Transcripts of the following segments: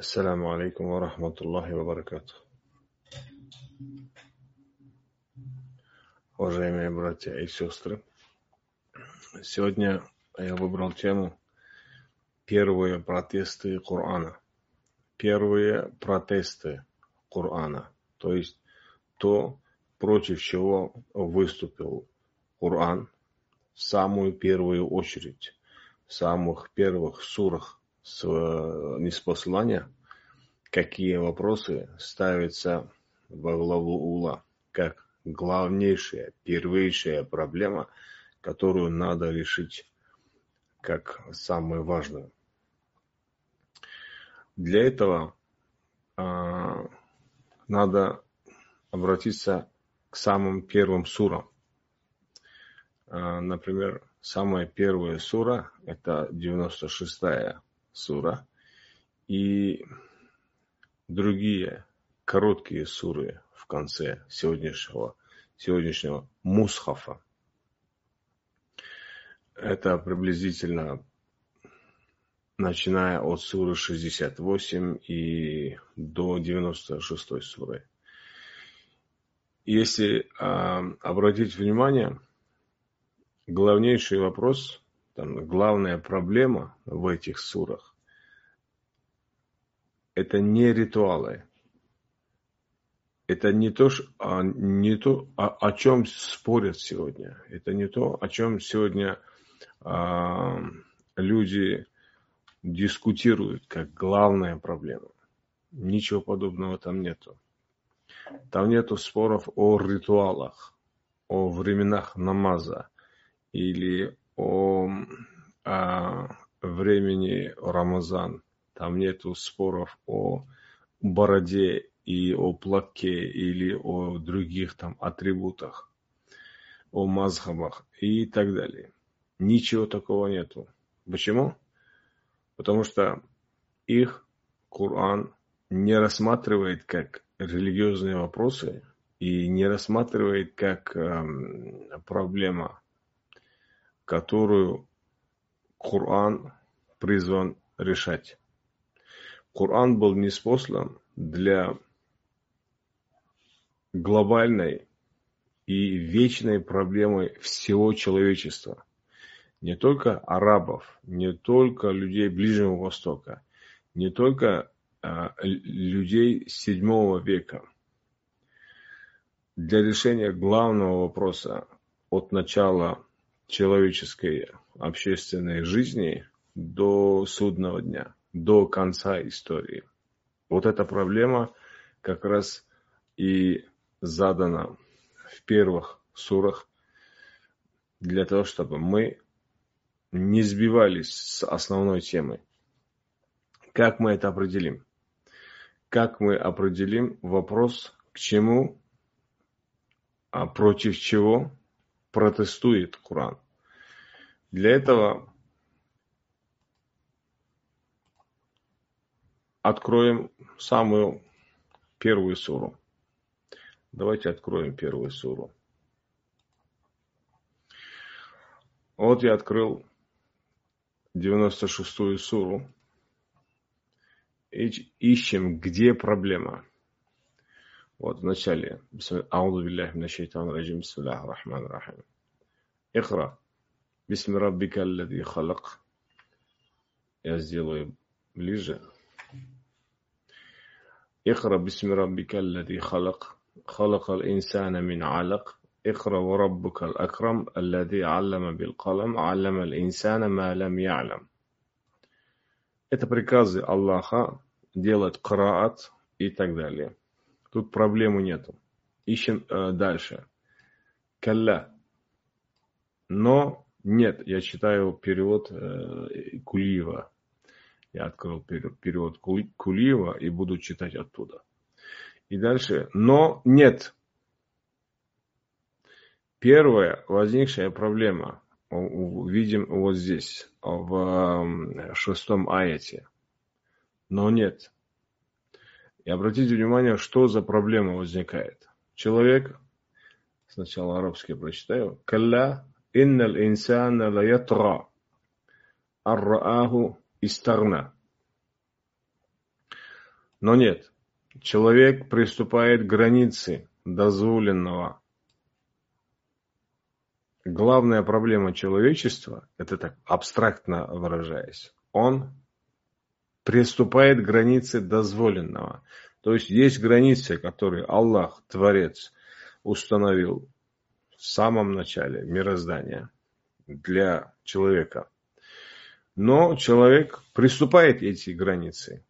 السلام عليكم ورحمة الله وبركاته Уважаемые братья и сестры, сегодня я выбрал тему «Первые протесты Корана». Первые протесты Корана, то есть то, против чего выступил Коран в самую первую очередь, в самых первых сурах с неспослания, какие вопросы ставятся во главу ула, как главнейшая, первейшая проблема, которую надо решить как самую важную. Для этого э, надо обратиться к самым первым сурам. Э, например, самая первая сура – это 96-я сура и другие короткие суры в конце сегодняшнего, сегодняшнего мусхафа. Это приблизительно начиная от суры 68 и до 96 суры. Если э, обратить внимание, главнейший вопрос, там, главная проблема в этих сурах это не ритуалы. Это не то, а, не то о, о чем спорят сегодня. Это не то, о чем сегодня а, люди дискутируют как главная проблема. Ничего подобного там нету. Там нету споров о ритуалах, о временах намаза или о, о времени Рамазан там нету споров о бороде и о плаке или о других там атрибутах, о мазхабах и так далее. Ничего такого нету. Почему? Потому что их Коран не рассматривает как религиозные вопросы и не рассматривает как э, проблема, которую Коран призван решать. Коран был неспослан для глобальной и вечной проблемы всего человечества. Не только арабов, не только людей Ближнего Востока, не только э, людей седьмого века. Для решения главного вопроса от начала человеческой общественной жизни до судного дня – до конца истории. Вот эта проблема как раз и задана в первых сурах для того, чтобы мы не сбивались с основной темы. Как мы это определим? Как мы определим вопрос, к чему, а против чего протестует Коран? Для этого откроем самую первую суру. Давайте откроем первую суру. Вот я открыл 96-ю суру. И ищем, где проблема. Вот в начале. Ауду биллахи мина шайтан раджим. Бисмиллахи рахман рахим. Ихра. Бисми раббика аллади халак. Я сделаю ближе. اقرأ باسم ربك الذي خلق خلق الإنسان من علق اقرأ وربك الأكرم الذي علم بالقلم علم الإنسان ما لم يعلم Это приказы Аллаха делать караат и так далее. Тут проблемы нету. Ищем э, дальше. Калля. Но нет, я читаю перевод э, Кулиева. Я открыл перевод Кулиева и буду читать оттуда. И дальше. Но нет. Первая возникшая проблема видим вот здесь, в шестом аяте. Но нет. И обратите внимание, что за проблема возникает. Человек, сначала арабский прочитаю, «Калля иннал инсана ла ятра, аррааху истарна. Но нет, человек приступает к границе дозволенного. Главная проблема человечества, это так абстрактно выражаясь, он приступает к границе дозволенного. То есть есть границы, которые Аллах, Творец, установил в самом начале мироздания для человека. Но человек приступает эти границы.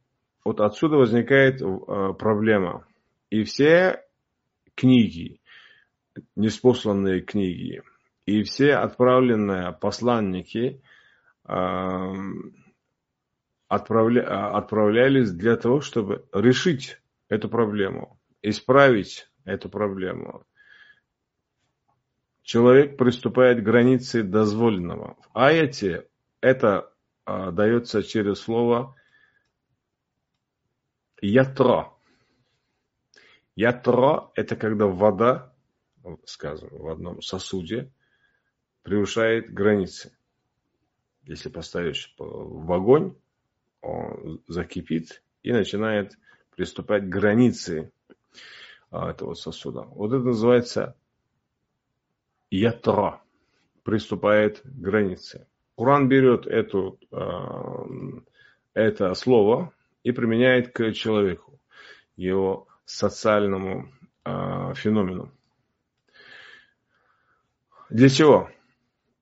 Вот отсюда возникает э, проблема. И все книги, неспосланные книги, и все отправленные посланники э, отправля, отправлялись для того, чтобы решить эту проблему, исправить эту проблему. Человек приступает к границе дозволенного. В аяте это а, дается через слово ятро. Ятро – это когда вода, скажем, в одном сосуде превышает границы. Если поставишь в огонь, он закипит и начинает приступать к границе а, этого сосуда. Вот это называется ятро, приступает к границе. Уран берет эту, а, это слово и применяет к человеку, его социальному а, феномену. Для чего?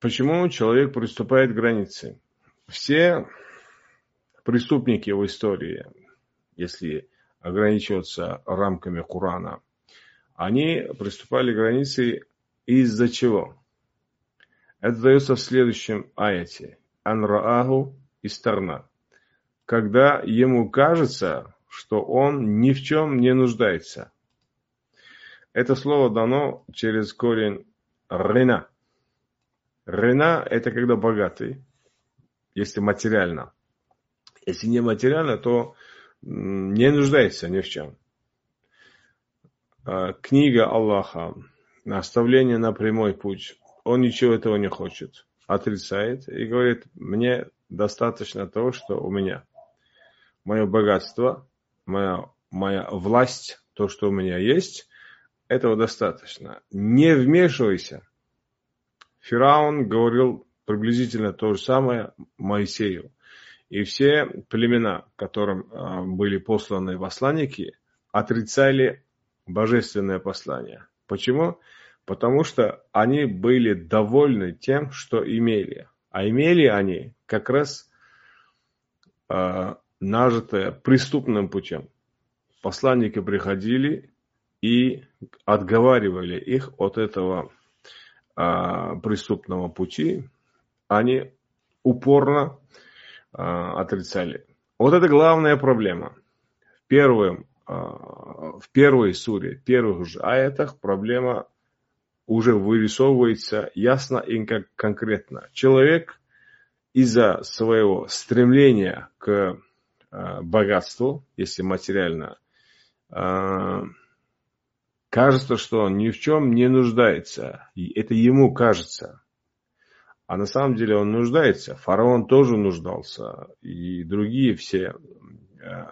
Почему человек приступает к границе? Все преступники в истории, если ограничиваться рамками Корана, они приступали к границе из-за чего? Это дается в следующем аяте. Анрааху истарна. Когда ему кажется, что он ни в чем не нуждается. Это слово дано через корень рена. Рена – это когда богатый, если материально. Если не материально, то не нуждается ни в чем. А, книга Аллаха, наставление на прямой путь, он ничего этого не хочет, отрицает и говорит, мне достаточно того, что у меня. Мое богатство, моя, моя власть, то, что у меня есть, этого достаточно. Не вмешивайся. Фираун говорил приблизительно то же самое Моисею. И все племена, которым а, были посланы посланники, отрицали божественное послание. Почему? Потому что они были довольны тем, что имели. А имели они как раз э, нажитое преступным путем. Посланники приходили и отговаривали их от этого э, преступного пути. Они упорно э, отрицали. Вот это главная проблема. В, первом, э, в первой суре, в первых же аятах проблема уже вырисовывается ясно и конкретно. Человек из-за своего стремления к э, богатству, если материально, э, кажется, что он ни в чем не нуждается. И это ему кажется. А на самом деле он нуждается. Фараон тоже нуждался. И другие все э,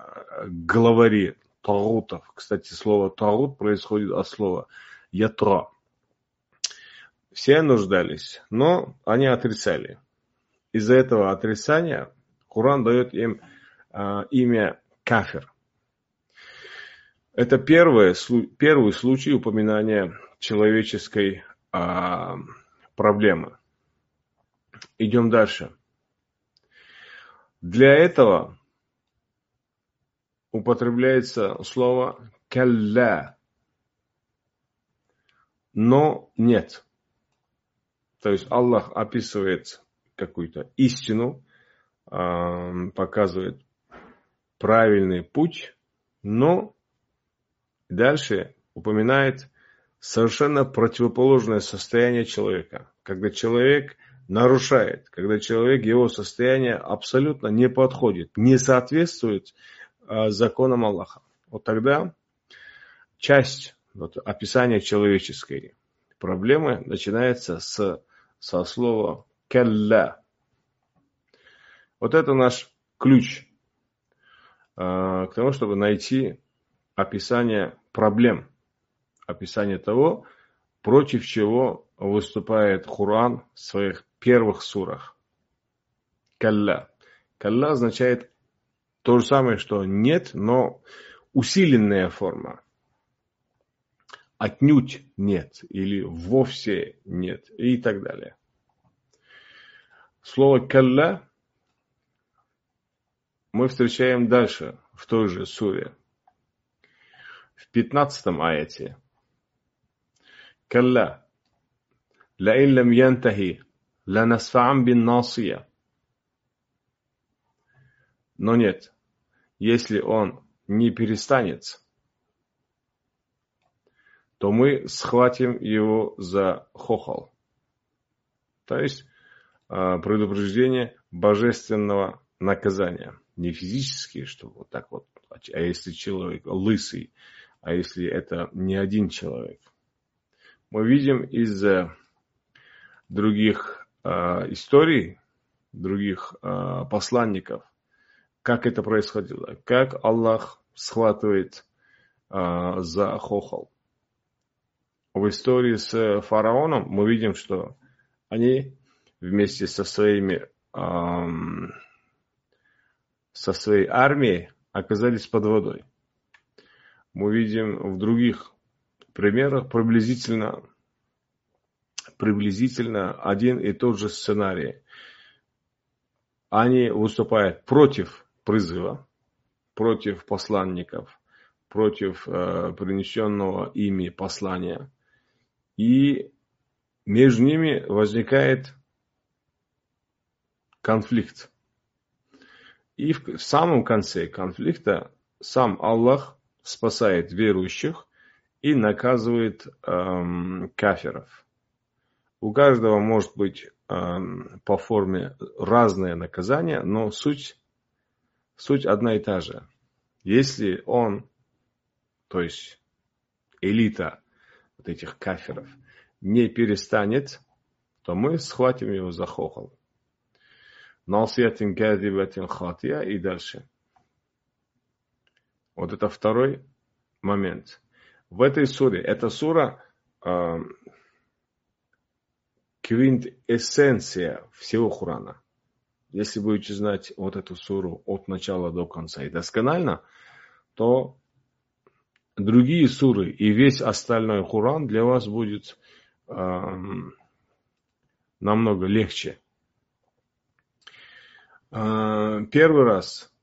главари Тарутов. Кстати, слово Тарут происходит от слова ятро все нуждались, но они отрицали. Из-за этого отрицания Коран дает им э, имя кафир. Это первое, первый случай упоминания человеческой э, проблемы. Идем дальше. Для этого употребляется слово «калля», но нет – то есть Аллах описывает какую-то истину, показывает правильный путь, но дальше упоминает совершенно противоположное состояние человека. Когда человек нарушает, когда человек, его состояние абсолютно не подходит, не соответствует а, законам Аллаха. Вот тогда часть вот, описания человеческой проблемы начинается с со слова «келля». Вот это наш ключ. к тому, чтобы найти описание проблем, описание того, против чего выступает Хуран в своих первых сурах. Калла. Калла означает то же самое, что нет, но усиленная форма. Отнюдь нет или вовсе нет и так далее. Слово «калла» мы встречаем дальше, в той же суре, в 15 аяте. كلا لئن لم ينتهي лянасфаам бин насия. Но нет, если он не перестанет, то мы схватим его за хохол. То есть а, предупреждение божественного наказания. Не физически, что вот так вот, а если человек лысый, а если это не один человек. Мы видим из других э, историй, других э, посланников, как это происходило, как Аллах схватывает э, за хохол. В истории с фараоном мы видим, что они вместе со своими э, со своей армией оказались под водой мы видим в других примерах приблизительно, приблизительно один и тот же сценарий. Они выступают против призыва, против посланников, против э, принесенного ими послания. И между ними возникает конфликт. И в самом конце конфликта сам Аллах спасает верующих и наказывает эм, каферов. У каждого может быть эм, по форме разное наказание, но суть, суть одна и та же. Если он, то есть элита вот этих каферов, не перестанет, то мы схватим его за хохол. Насиятин кадибатин хатия и дальше. Вот это второй момент. В этой суре, эта сура э, квинтэссенция всего Хурана. Если будете знать вот эту суру от начала до конца и досконально, то другие суры и весь остальной Хуран для вас будет э, намного легче. Э, первый раз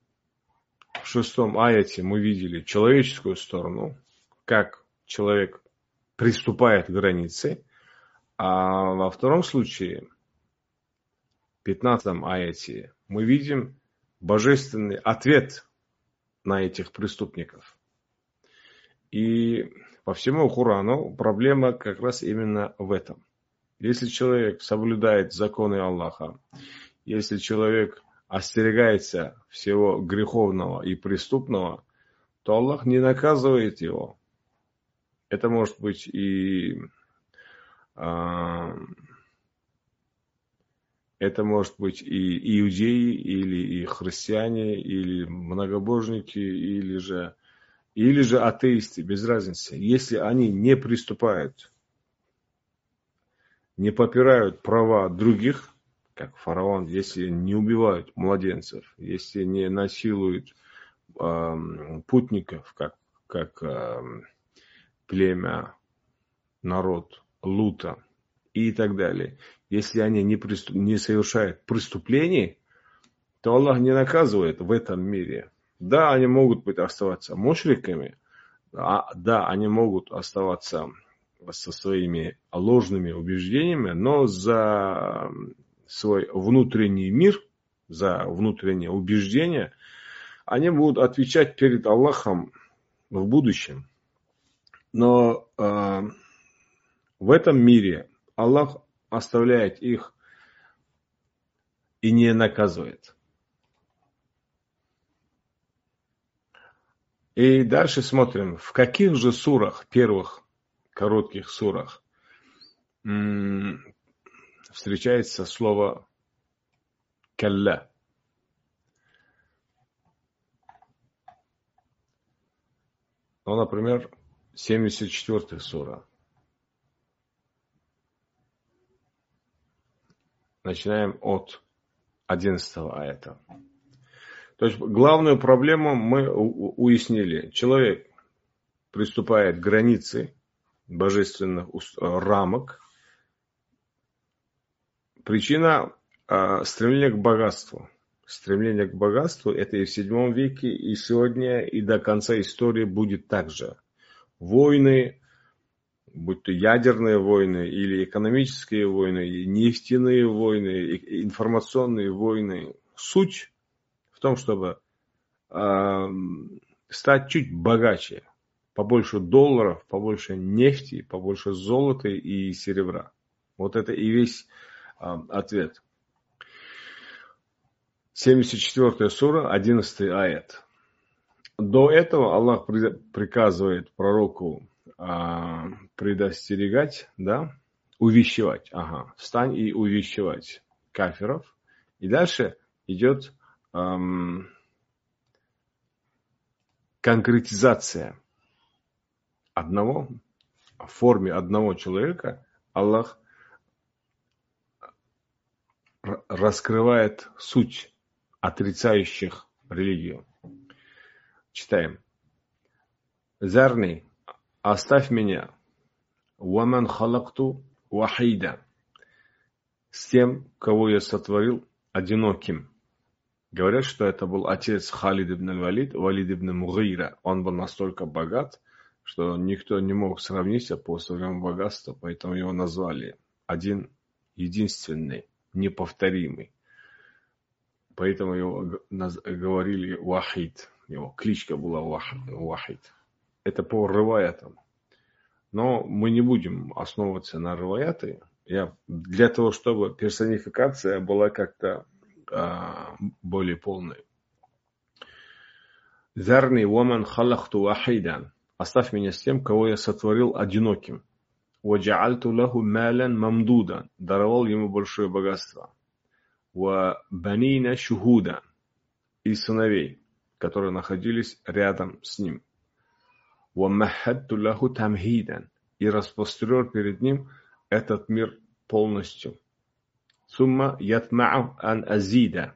в шестом аяте мы видели человеческую сторону, как человек приступает к границе, а во втором случае, в пятнадцатом аяте, мы видим божественный ответ на этих преступников. И по всему Хурану проблема как раз именно в этом. Если человек соблюдает законы Аллаха, если человек остерегается всего греховного и преступного, то Аллах не наказывает его. Это может быть и это может быть и иудеи, или и христиане, или многобожники, или же, или же атеисты, без разницы. Если они не приступают, не попирают права других, как фараон, если не убивают младенцев, если не насилуют э, путников, как, как э, племя, народ Лута и так далее. Если они не, приступ, не совершают преступлений, то Аллах не наказывает в этом мире. Да, они могут быть оставаться мушриками, а, да, они могут оставаться со своими ложными убеждениями, но за свой внутренний мир, за внутреннее убеждение, они будут отвечать перед Аллахом в будущем. Но э, в этом мире Аллах оставляет их и не наказывает. И дальше смотрим, в каких же сурах, первых коротких сурах, встречается слово «калля». Ну, например, 74 сура. Начинаем от 11 аята. То есть главную проблему мы уяснили. Человек приступает к границе божественных рамок. Причина а, стремления к богатству. Стремление к богатству это и в седьмом веке, и сегодня, и до конца истории будет так же. Войны, будь то ядерные войны или экономические войны, нефтяные войны, информационные войны. Суть в том, чтобы э, стать чуть богаче, побольше долларов, побольше нефти, побольше золота и серебра. Вот это и весь э, ответ. 74 сура, 11 аят. До этого Аллах приказывает пророку а, предостерегать, да, увещевать. Ага, встань и увещевать кафиров. И дальше идет эм, конкретизация одного, в форме одного человека Аллах раскрывает суть отрицающих религию. Читаем. Зарный Оставь меня. Уаман халакту вахида. С тем, кого я сотворил одиноким. Говорят, что это был отец Халид ибн Валид, Валид ибн Мугира. Он был настолько богат, что никто не мог сравниться по своему богатству, поэтому его назвали один единственный, неповторимый. Поэтому его говорили Вахид. Его кличка была Вахид. Это по рываятам. Но мы не будем основываться на рываяты. Я, для того, чтобы персонификация была как-то а, более полной. Зарни ваман халахту вахидан. Оставь меня с тем, кого я сотворил одиноким. Ваджаальту лаху малян мамдуда. Даровал ему большое богатство. Банина шухуда. И сыновей, которые находились рядом с ним. وَمَهَّدْتُ لَهُ تَمْهِيدًا и распрострер перед ним этот мир полностью. Сумма ятмау ан азида.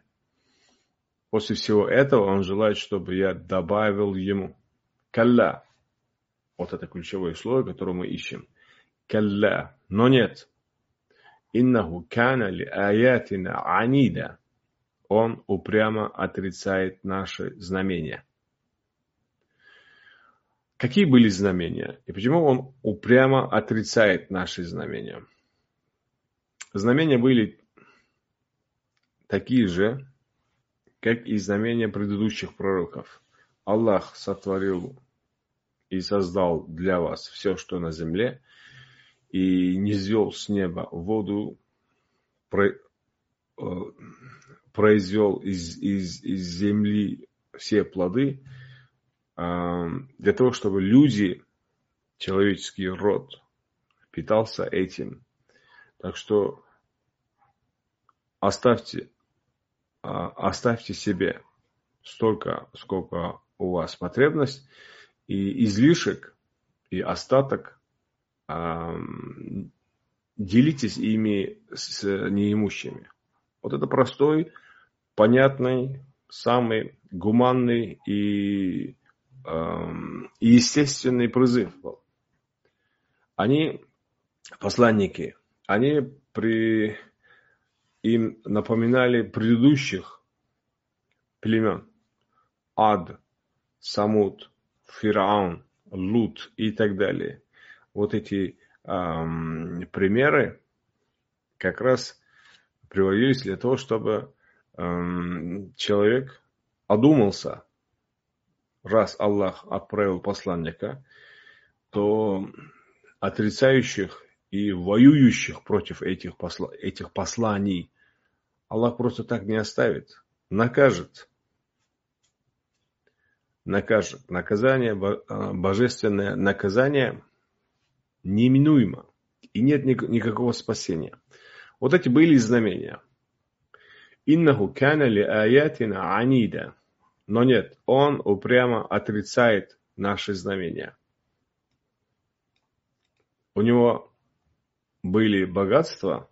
После всего этого он желает, чтобы я добавил ему. Калла. Вот это ключевое слово, которое мы ищем. Калла. Но нет. Иннаху кана ли аятина анида. Он упрямо отрицает наши знамения. Какие были знамения? И почему он упрямо отрицает наши знамения? Знамения были такие же, как и знамения предыдущих пророков. Аллах сотворил и создал для вас все, что на земле, и не звел с неба воду, э, произвел из, из, из земли все плоды, для того, чтобы люди, человеческий род, питался этим. Так что оставьте, а, оставьте себе столько, сколько у вас потребность, и излишек, и остаток делитесь ими с неимущими. Вот это простой, понятный, самый гуманный и Эм, естественный призыв был. Они, посланники, они при, им напоминали предыдущих племен. Ад, Самут, Фираун, Лут и так далее. Вот эти эм, примеры как раз приводились для того, чтобы эм, человек одумался – раз Аллах отправил посланника, то отрицающих и воюющих против этих, посла, этих посланий Аллах просто так не оставит, накажет. Накажет. Наказание, а, божественное наказание неминуемо. И нет никакого спасения. Вот эти были знамения. Иннаху кана ли аятина анида. Но нет, он упрямо отрицает наши знамения. У него были богатства,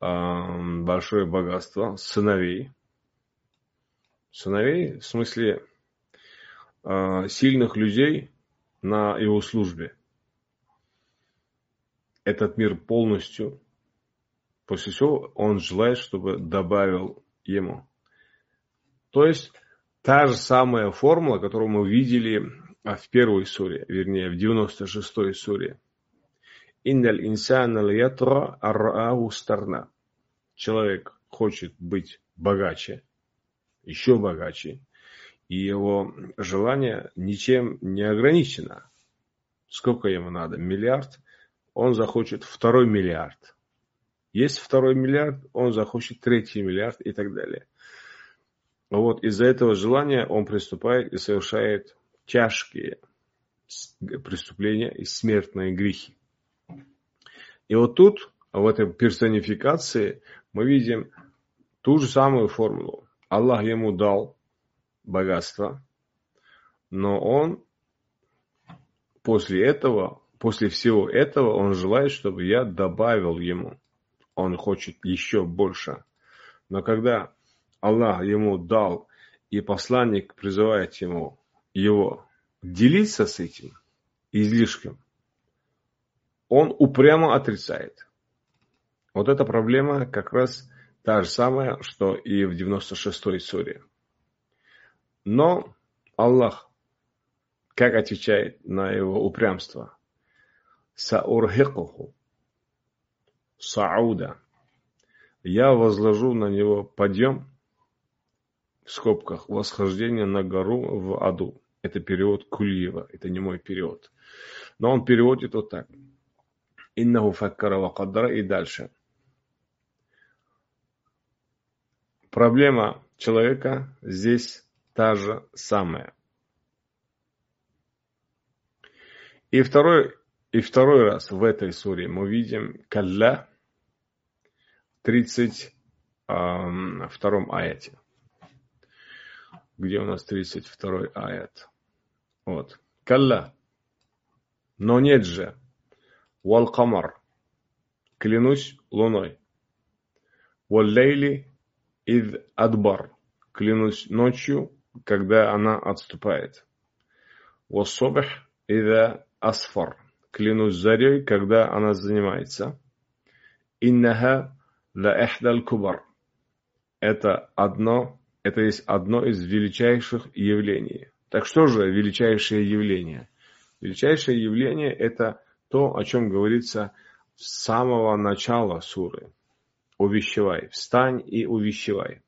большое богатство сыновей. Сыновей, в смысле, а, сильных людей на его службе. Этот мир полностью, после чего он желает, чтобы добавил ему. То есть, та же самая формула, которую мы видели в первой суре, вернее, в 96-й суре. Инналь инсана льятра арраау старна. Человек хочет быть богаче, еще богаче, и его желание ничем не ограничено. Сколько ему надо? Миллиард? Он захочет второй миллиард. Есть второй миллиард, он захочет третий миллиард и так далее. Вот из-за этого желания он приступает и совершает тяжкие преступления и смертные грехи. И вот тут, в этой персонификации, мы видим ту же самую формулу. Аллах ему дал богатство, но он после этого, после всего этого, он желает, чтобы я добавил ему. Он хочет еще больше. Но когда Аллах ему дал, и посланник призывает ему его делиться с этим излишком, он упрямо отрицает. Вот эта проблема как раз та же самая, что и в 96-й суре. Но Аллах, как отвечает на его упрямство? Саурхикуху. Сауда. Я возложу на него подъем, в скобках, восхождение на гору в аду. Это перевод Кульева, это не мой перевод. Но он переводит вот так. Иннаху факкара вакадара и дальше. Проблема человека здесь та же самая. И второй, и второй раз в этой суре мы видим калля в 32 аяте. Где у нас 32 аят? Вот. Калля. Но нет же. Вал камар. Клянусь луной. Валлейли ид адбар. Клянусь ночью, когда она отступает. Вассобих ида асфар. Клянусь зарей, когда она занимается. Иннаха ла эхдаль кубар. Это одно, это есть одно из величайших явлений. Так что же величайшее явление? Величайшее явление это то, о чем говорится с самого начала суры. Увещевай, встань и увещевай.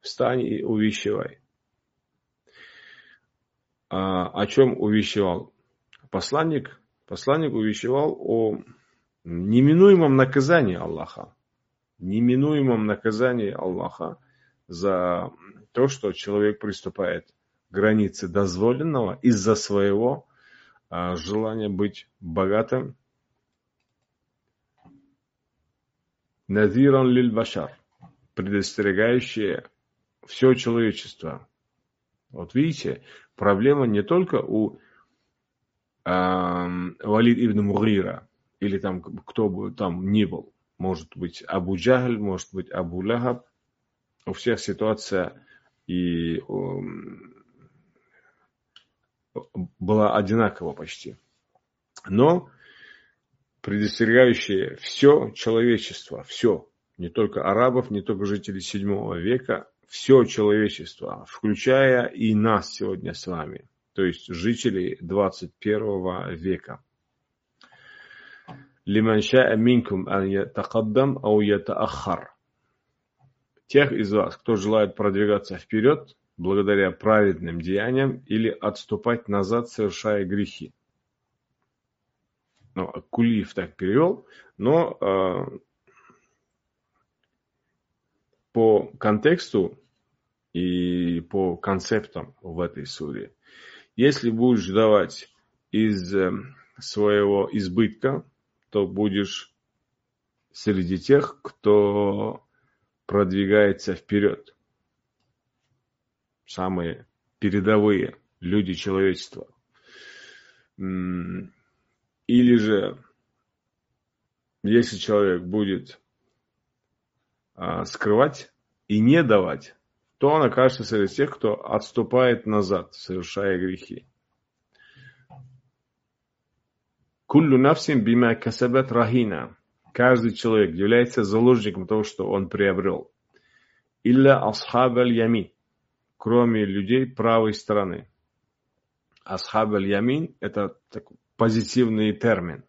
Встань и увещевай. А, о чем увещевал посланник? Посланник увещевал о неминуемом наказании Аллаха. Неминуемом наказании Аллаха за то, что человек приступает к границе дозволенного из-за своего а, желания быть богатым. Назиран лиль башар, предостерегающее все человечество. Вот видите, проблема не только у э, Валид ибн Мугира, или там кто бы там ни был. Может быть Абу Джахль, может быть Абу Лахаб У всех ситуация и э, была одинакова почти. Но предостерегающее все человечество, все, не только арабов, не только жителей седьмого века, все человечество, включая и нас сегодня с вами, то есть жителей 21 века. لمن شاء منكم أن يتقدم أو يتأخر. Тех из вас, кто желает продвигаться вперед благодаря праведным деяниям или отступать назад, совершая грехи. Ну, Кулиев так перевел, но э, по контексту и по концептам в этой суре. Если будешь давать из э, своего избытка, то будешь среди тех, кто продвигается вперед. Самые передовые люди человечества. Или же, если человек будет а, скрывать и не давать, то он окажется среди тех, кто отступает назад, совершая грехи. Куллю навсим бима касабат рахина. Каждый человек является заложником того, что он приобрел. Илля асхаб аль-ямин. Кроме людей правой стороны. Асхаб аль-ямин – это такой позитивный термин.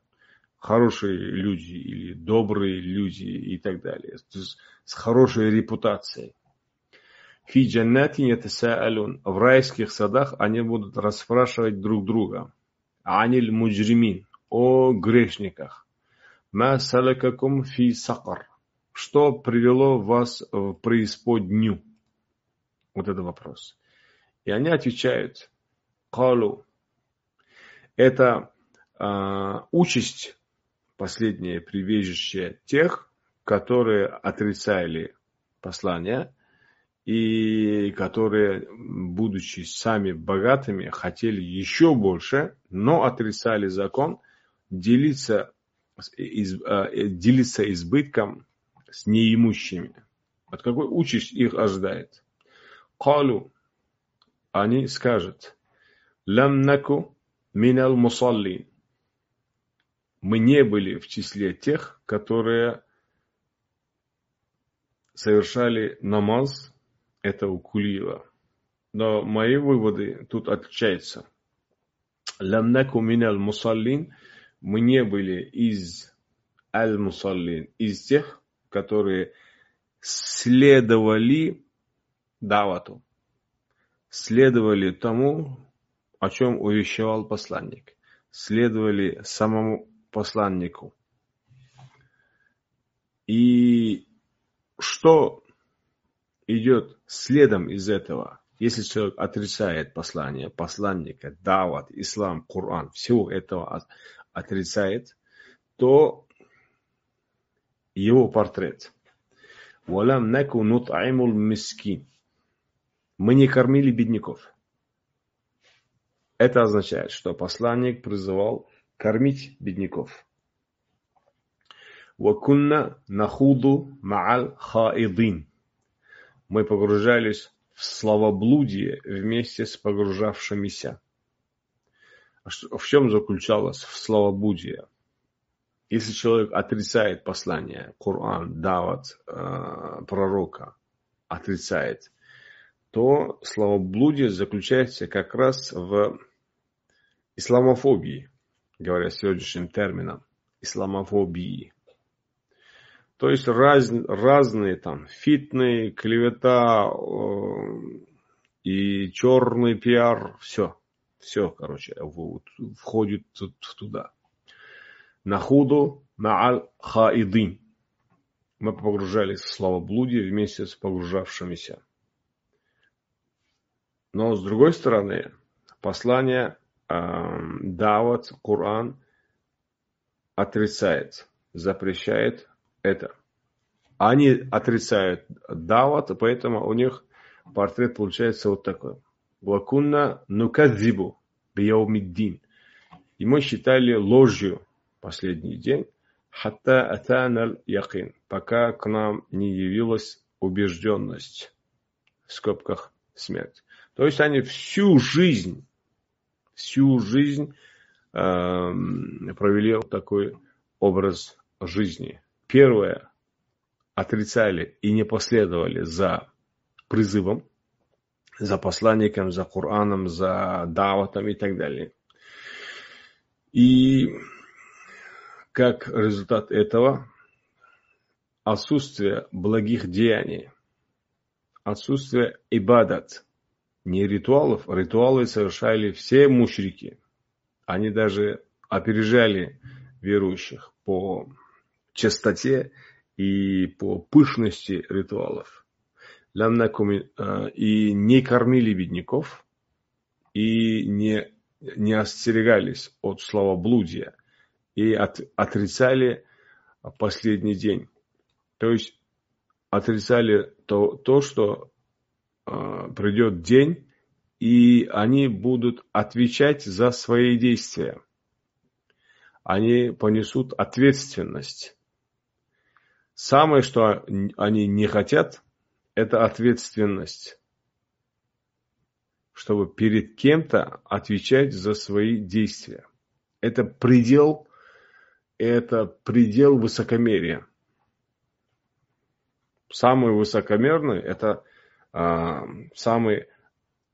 Хорошие люди или добрые люди и так далее. То есть с хорошей репутацией. Фи джаннатин. В райских садах они будут расспрашивать друг друга. Аниль муджримин о грешниках. Ма салакакум фи сакар. Что привело вас в преисподнюю? Вот это вопрос. И они отвечают, калу. Это э, участь, последнее прибежище тех, которые отрицали послание и которые, будучи сами богатыми, хотели еще больше, но отрицали закон – делиться, из, э, делиться избытком с неимущими. От какой участь их ожидает? Калу, они скажут, лам наку минал мусаллин. Мы не были в числе тех, которые совершали намаз, это у Кулиева. Но мои выводы тут отличаются. Лам наку минал мусаллин – мы не были из аль-мусаллин, из тех, которые следовали давату, следовали тому, о чем увещевал посланник, следовали самому посланнику. И что идет следом из этого? Если человек отрицает послание посланника, дават, ислам, Коран, всего этого отрицает, то его портрет. «Валам наку нут'аймул мискин». Мы не кормили бедняков. Это означает, что посланник призывал кормить бедняков. «Вакунна нахуду ма'ал хаидин». Мы погружались в словоблудие вместе с погружавшимися. В чем заключалось словоблудие? Если человек отрицает послание, Коран, Дават, э, пророка, отрицает, то словоблудие заключается как раз в исламофобии, говоря сегодняшним термином, исламофобии. То есть раз, разные там фитные, клевета э, и черный пиар, все – все, короче, входит туда. Нахуду ма'аль хаидин. Мы погружались в славоблудие вместе с погружавшимися. Но с другой стороны, послание э, Дават, Коран отрицает, запрещает это. Они отрицают Дават, поэтому у них портрет получается вот такой. Вакунна нукадзибу биyaумиддин. И мы считали ложью последний день, хатта атанал якин, пока к нам не явилась убежденность, в скобках смерть. То есть они всю жизнь, всю жизнь э, провели такой образ жизни. Первое, отрицали и не последовали за призывом, за посланником, за Кораном, за даватом и так далее. И как результат этого отсутствие благих деяний, отсутствие ибадат, не ритуалов, ритуалы совершали все мушрики. Они даже опережали верующих по частоте и по пышности ритуалов и не кормили бедняков, и не, не остерегались от словоблудия, и от, отрицали последний день. То есть отрицали то, то что э, придет день, и они будут отвечать за свои действия. Они понесут ответственность. Самое, что они не хотят, это ответственность. Чтобы перед кем-то отвечать за свои действия. Это предел, это предел высокомерия. Самый высокомерный – это а, самый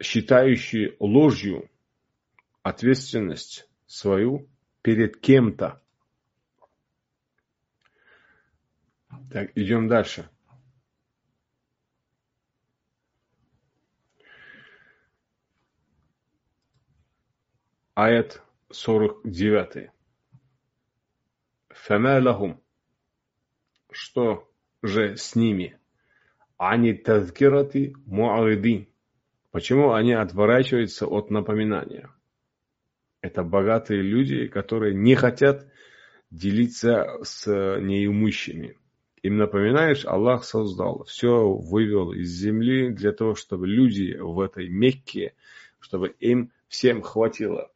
считающий ложью ответственность свою перед кем-то. Так, идем дальше. Аят 49. Фама лахум. Что же с ними? Ани тазкирати муаридин. Почему они отворачиваются от напоминания? Это богатые люди, которые не хотят делиться с неимущими. Им напоминаешь, Аллах создал, все вывел из земли для того, чтобы люди в этой Мекке, чтобы им всем хватило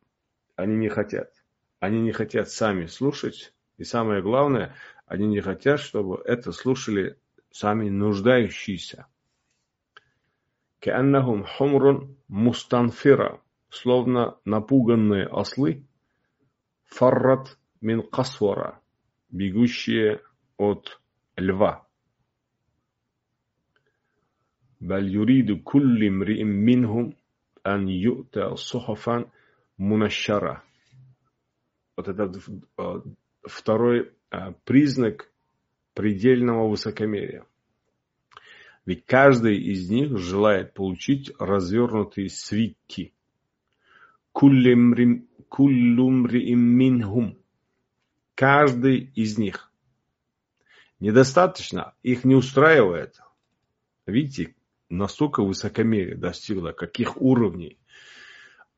они не хотят. Они не хотят сами слушать. И самое главное, они не хотят, чтобы это слушали сами нуждающиеся. Кааннахум хумрун мустанфира, словно напуганные ослы, фаррат мин касвора, бегущие от льва. Бал юриду кулли мриим минхум ан юта сухафан – мунащара. Вот это э, второй э, признак предельного высокомерия. Ведь каждый из них желает получить развернутые свитки. Куллумри и Мингум. Каждый из них. Недостаточно, их не устраивает. Видите, настолько высокомерие достигло, каких уровней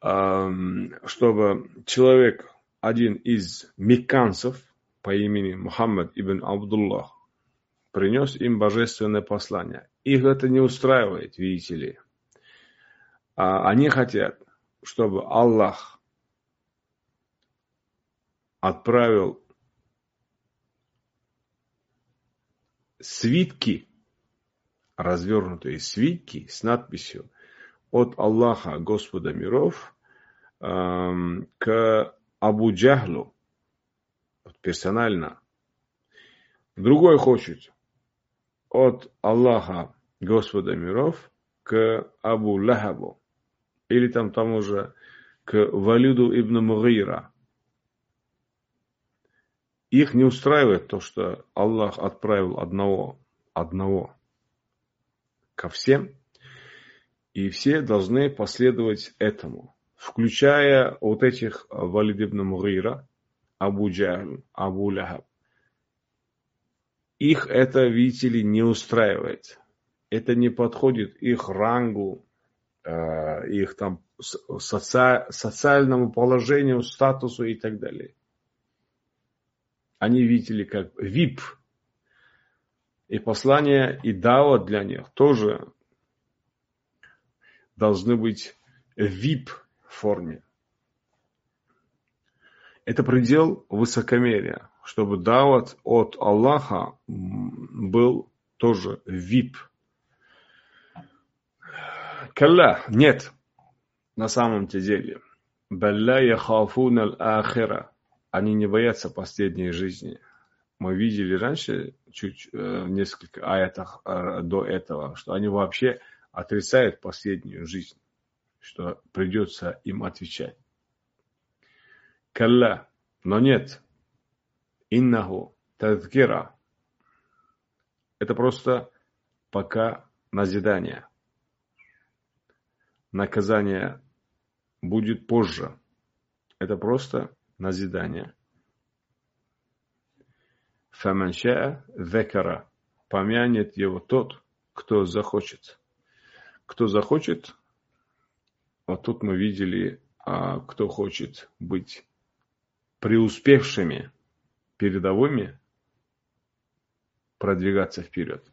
чтобы человек, один из мекканцев по имени Мухаммад ибн Абдуллах, принес им божественное послание. Их это не устраивает, видите ли. А они хотят, чтобы Аллах отправил свитки, развернутые свитки с надписью от Аллаха, Господа миров, к Абу Джахлу, персонально. Другой хочет, от Аллаха, Господа миров, к Абу Лахабу, или там тому же к Валиду ибн Мугира. Их не устраивает то, что Аллах отправил одного, одного ко всем, и все должны последовать этому, включая вот этих Валид ибн Мугира, Абу Джахл, Абу Лахаб. Их это, видите ли, не устраивает. Это не подходит их рангу, э, их там соци... социальному положению, статусу и так далее. Они видели как VIP. И послание и дава для них тоже должны быть VIP форме. Это предел высокомерия чтобы дават от Аллаха был тоже VIP. Калла, нет, на самом-то деле. Балла яхафун аль-ахира. Они не боятся последней жизни. Мы видели раньше, чуть э, в несколько аятах э, до этого, что они вообще отрицают последнюю жизнь, что придется им отвечать. Калла, но нет, Иннаху тазгира. Это просто пока назидание. Наказание будет позже. Это просто назидание. Фаманшаа векара. Помянет его тот, кто захочет. Кто захочет, вот тут мы видели, а кто хочет быть преуспевшими передовыми продвигаться вперед.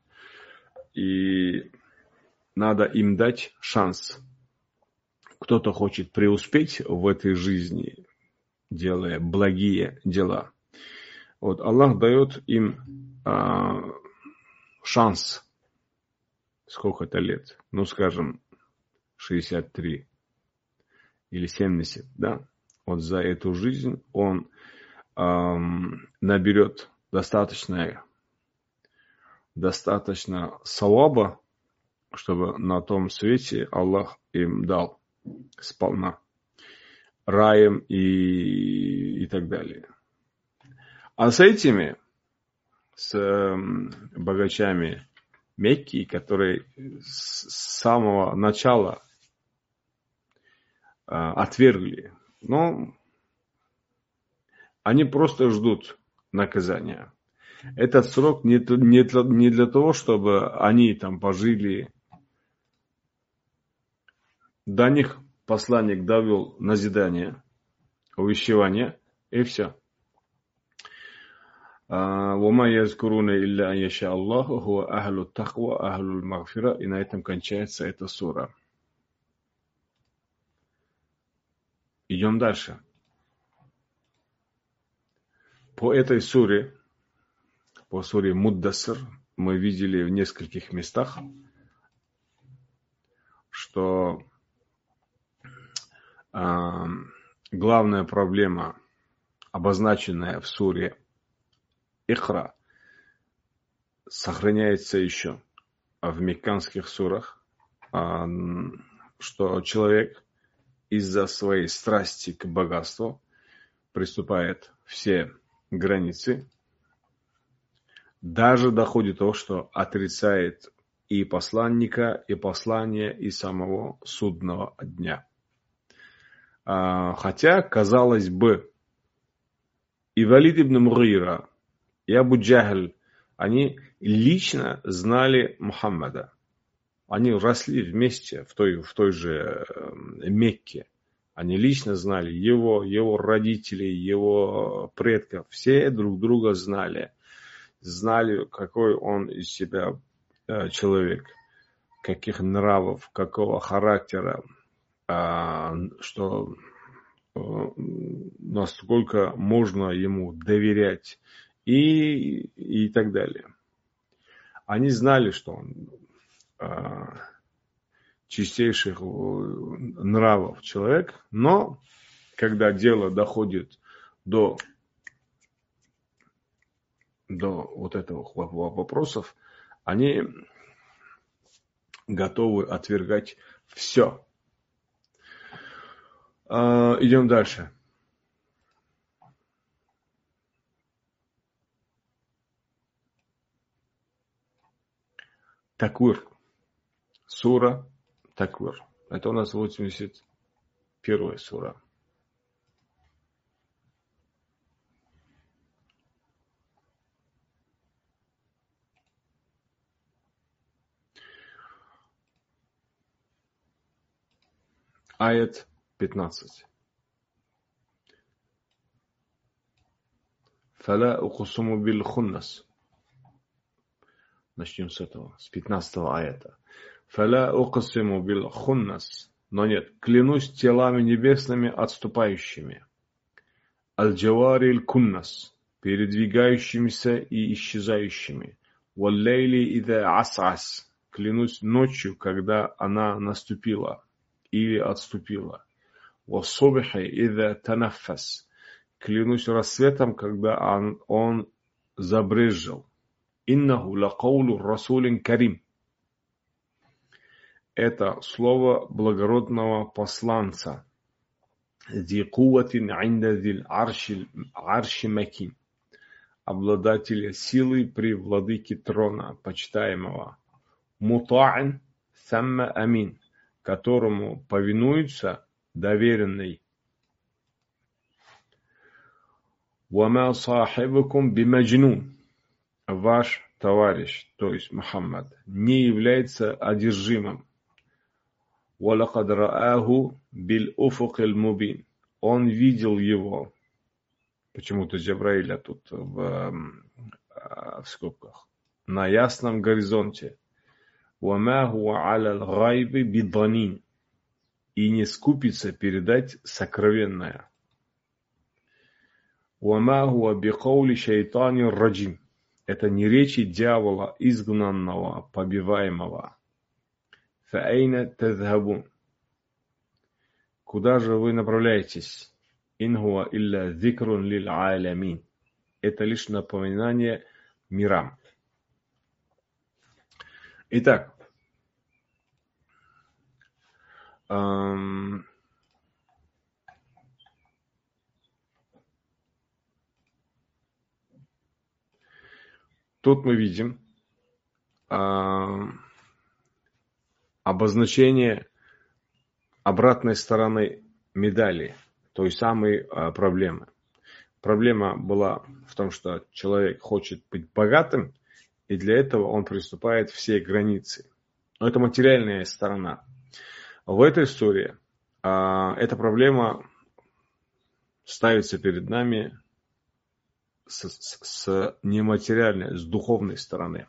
И надо им дать шанс. кто-то хочет преуспеть в этой жизни, делая благие дела, вот Аллах дает им а, шанс. Сколько это лет? Ну, скажем, 63 или 70, да? Вот за эту жизнь он эм, наберет достаточно, достаточно салаба, чтобы на том свете Аллах им дал сполна раем и, и так далее. А с этими, с богачами Мекки, которые с самого начала отвергли, ну, они просто ждут наказания. Этот срок не, не, для, не для того, чтобы они там пожили. До них посланник довел назидание, увещевание, и все. وما يذكرون إلا أن يشاء الله هو أهل التقوى أهل المغفرة и на этом кончается эта сура. Идем дальше. По этой суре, по суре Муддаср, мы видели в нескольких местах, что э, главная проблема, обозначенная в суре Ихра сохраняется еще в мекканских сурах, а, что человек из-за своей страсти к богатству приступает все границы, даже доходит до того, что отрицает и посланника, и послание, и самого судного дня. А, хотя, казалось бы, и Валид ибн Мугира, и Абу Джахль, они лично знали Мухаммада. Они росли вместе в той, в той же э, Мекке. Они лично знали его, его родителей, его предков. Все друг друга знали. Знали, какой он из себя э, человек, каких нравов, какого характера, а, что э, насколько можно ему доверять и, и так далее. Они знали, что он чистейших нравов человек, но когда дело доходит до, до вот этого вопросов, они готовы отвергать все. А, идем дальше. Таквир. Сура Таквир. Это у нас 81 сура. Аят 15. Фала укусуму бил хуннас. Начнем с этого, с 15 аята. Фаля укасиму бил хуннас. Но нет, клянусь телами небесными отступающими. Аль-Джавари куннас передвигающимися и исчезающими. Валлейли ида ас-ас. Клянусь ночью, когда она наступила или отступила. Вассубхи ида танафас. Клянусь рассветом, когда он, он забрезжил. Иннаху лакаулу расулин карим это слово благородного посланца. «Зи куватин арши макин» обладателя силы при владыке трона, почитаемого. Мута'ин самма амин, которому повинуется доверенный. Вама сахибакум бимаджнун, ваш товарищ, то есть Мухаммад, не является одержимым. وَلَقَدْ رَآهُ بِالْأُفُقِ الْمُبِينِ Он видел его. Почему-то Джабраиля тут в, в скобках. На ясном горизонте. وَمَا هُوَ عَلَى الْغَيْبِ بِضَنِينَ и не скупится передать сокровенное. وما هو بقول شيطان الرجيم это не речи дьявола, изгнанного, побиваемого. فأين تذهبون? Куда же вы направляетесь? إن هو إلا ذكر للعالمين. Это лишь напоминание мирам. Итак, эм, Тут мы видим э, обозначение обратной стороны медали, той самой э, проблемы. Проблема была в том, что человек хочет быть богатым, и для этого он приступает все границы. Но это материальная сторона. В этой истории э, эта проблема ставится перед нами с, с, с нематериальной, с духовной стороны.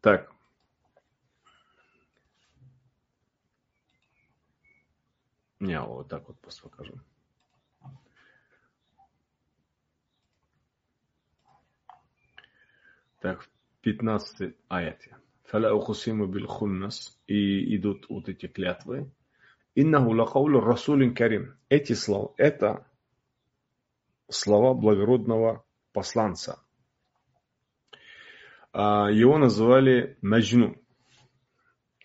Так. Мяу, вот так вот просто покажу. Так, в 15 аяте. Фаля ухусиму бил хуннас. И идут вот эти клятвы. Иннаху лахаулю расулин карим. Эти слова, это слова благородного посланца. А, его называли Маджну.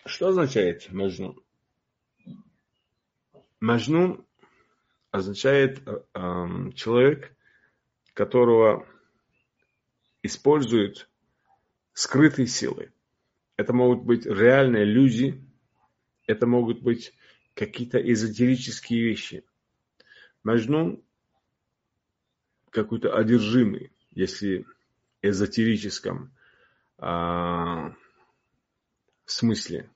Что означает Маджну? Маджну означает э, человек, которого используют скрытые силы. Это могут быть реальные люди, это могут быть какие-то эзотерические вещи. Маджнун какой-то одержимый, если эзотерическом а, смысле.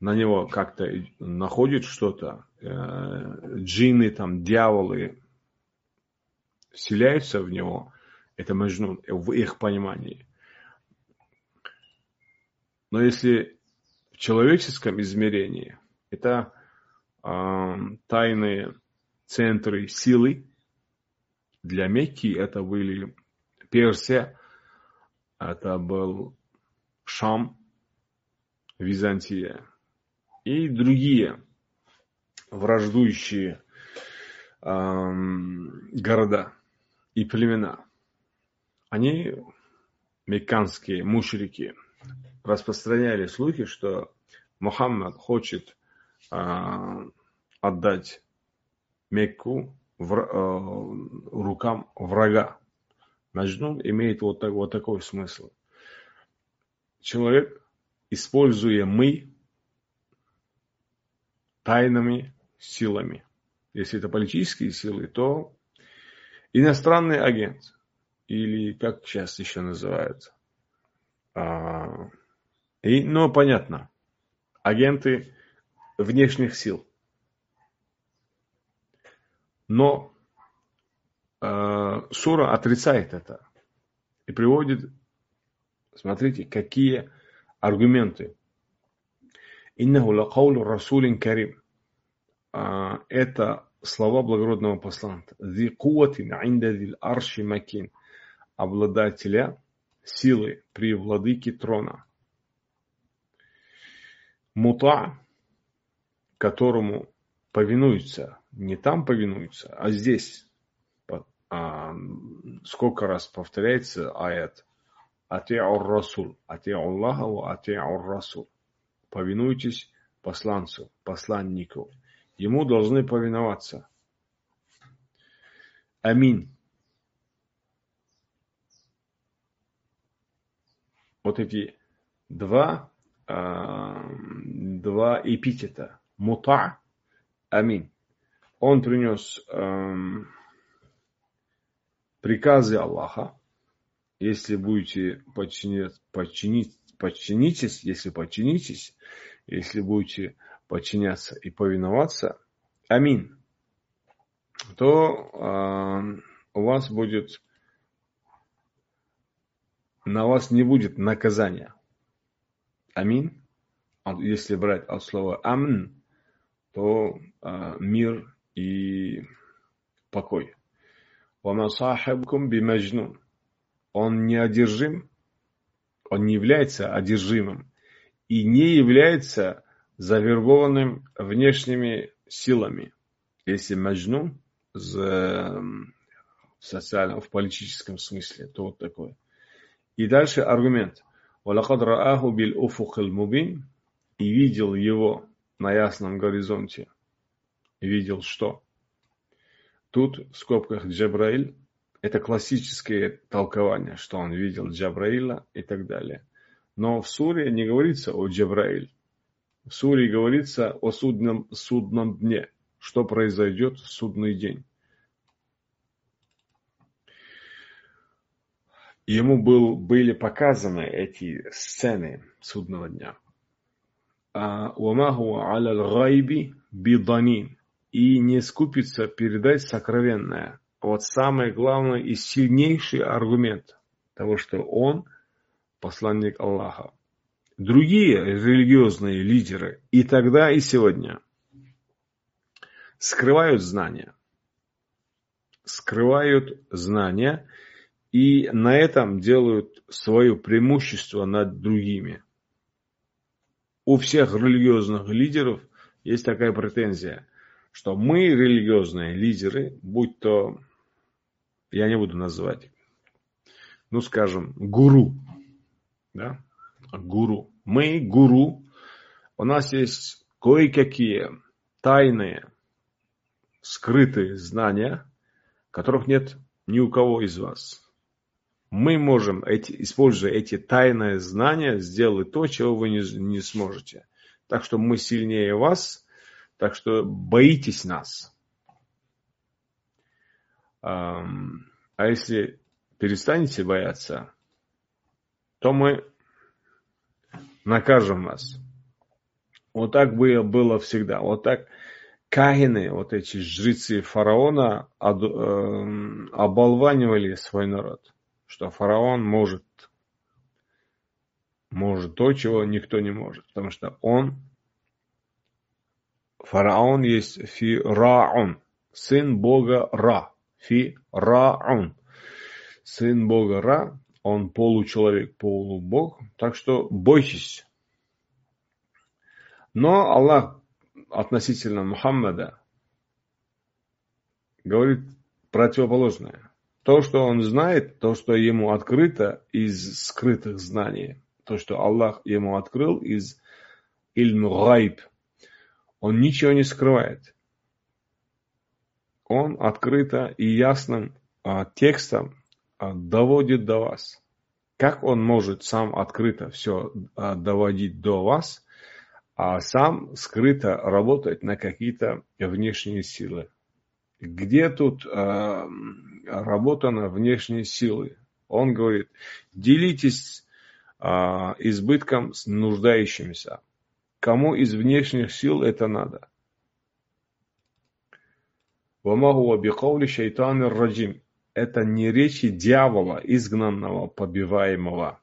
На него как-то находит что-то, э, джинны, там, дьяволы вселяются в него, это Маджнун в их понимании. Но если в человеческом измерении это э, тайные центры силы, для Мекки это были Персия, это был Шам, Византия и другие враждующие эм, города и племена. Они, мекканские мушрики, распространяли слухи, что Мухаммад хочет э, отдать Мекку в, э, рукам врага. Маджнун имеет вот, так, вот такой смысл. Человек, используя мы тайными силами. Если это политические силы, то иностранный агент, или как сейчас еще называется. А, и, но понятно, агенты внешних сил – но э, сура отрицает это и приводит, смотрите, какие аргументы. Иннаху лакаулу расулин карим. А, это слова благородного посланца. Зи куатин инда арши макин. Обладателя силы при владыке трона. Мута, которому повинуются не там повинуются, а здесь. А, сколько раз повторяется аят Ати'ур Расул, Ати'у Аллаха Ати'ур Расул. Повинуйтесь посланцу, посланнику. Ему должны повиноваться. Амин. Вот эти два, э, два эпитета. Мута, амин он принес эм, приказы Аллаха. Если будете подчинить, подчинить, подчинитесь, если подчинитесь, если будете подчиняться и повиноваться, амин, то э, у вас будет, на вас не будет наказания. амин. Если брать от слова амн, то э, мир и покой. Он неодержим, он не является одержимым и не является завербованным внешними силами. Если маджнун в социальном, в политическом смысле, то вот такое. И дальше аргумент. وَلَقَدْ رَآهُ بِالْأُفُقِ الْمُبِينَ И видел его на ясном горизонте. И видел что? Тут в скобках Джабраиль это классические толкования, что он видел Джабраила и так далее. Но в суре не говорится о Джабраиле. В суре говорится о судном, судном дне, что произойдет в судный день. Ему был, были показаны эти сцены судного дня. А, и не скупится передать сокровенное. Вот самый главный и сильнейший аргумент того, что он посланник Аллаха. Другие религиозные лидеры и тогда, и сегодня скрывают знания. Скрывают знания и на этом делают свое преимущество над другими. У всех религиозных лидеров есть такая претензия, что мы, религиозные лидеры, будь то, я не буду называть, ну скажем, гуру, да, гуру. Мы гуру, у нас есть кое-какие тайные, скрытые знания, которых нет ни у кого из вас мы можем, эти, используя эти тайные знания, сделать то, чего вы не, не сможете. Так что мы сильнее вас, так что боитесь нас. А если перестанете бояться, то мы накажем вас. Вот так было всегда. Вот так кагины, вот эти жрецы фараона, эм, оболванивали свой народ что фараон может, может то, чего никто не может, потому что он, фараон есть фираун, сын бога Ра, фираун, сын бога Ра, он получеловек, полубог, так что бойтесь. Но Аллах относительно Мухаммада говорит противоположное. То, что он знает, то, что ему открыто из скрытых знаний, то, что Аллах ему открыл из ильм гайб, он ничего не скрывает. Он открыто и ясным а, текстом а, доводит до вас. Как он может сам открыто все а, доводить до вас, а сам скрыто работать на какие-то внешние силы? Где тут э, работа внешние силы? Он говорит, делитесь э, избытком с нуждающимися. Кому из внешних сил это надо? Вамахуа бихаули шайтан раджим. Это не речи дьявола, изгнанного, побиваемого.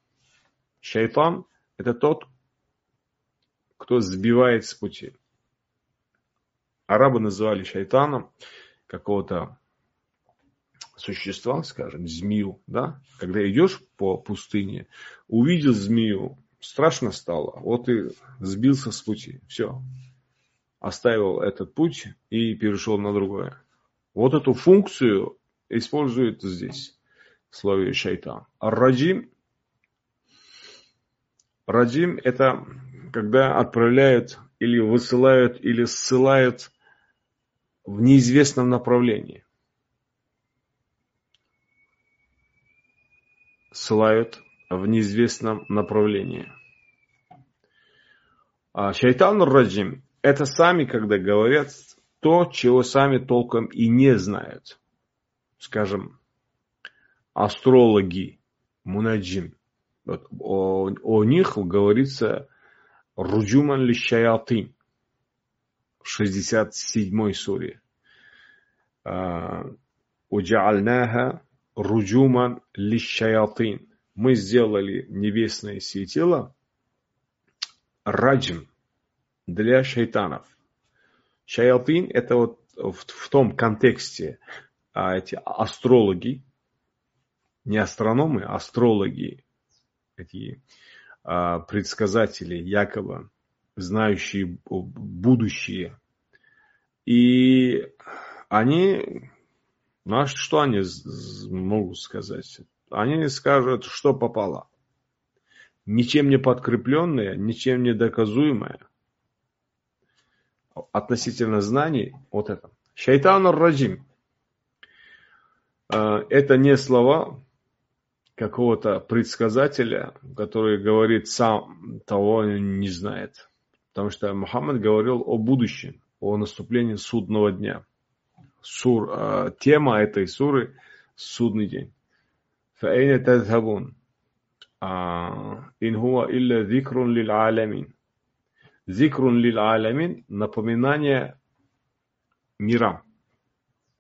Шайтан – это тот, кто сбивает с пути. Арабы называли шайтаном какого-то существа, скажем, змею, да, когда идешь по пустыне, увидел змею, страшно стало, вот и сбился с пути, все, оставил этот путь и перешел на другое. Вот эту функцию использует здесь в слове шайтан. Раджим, раджим это когда отправляют или высылают, или ссылают в неизвестном направлении. Ссылают в неизвестном направлении. А шайтан раджим – это сами, когда говорят то, чего сами толком и не знают. Скажем, астрологи, мунаджим. Вот о, о них говорится руджуман ли шаятин в 67 суре. Уджаальнаха руджуман лишаятин. Мы сделали небесное светило раджим, для шайтанов. Шаятин – это вот в, в том контексте а, эти астрологи, не астрономы, а астрологи, эти а, предсказатели, якобы знающие будущее. И они, ну, что они могут сказать? Они скажут, что попало. Ничем не подкрепленное, ничем не доказуемое относительно знаний, вот это. Шайтан раджим. А, это не слова какого-то предсказателя, который говорит сам того не знает. Потому что Мухаммад говорил о будущем, о наступлении судного дня. Сур, а, тема этой суры – судный день. فأين تذهبون إن هو إلا ذكر للعالمين Зикрун лиль аламин – напоминание мирам.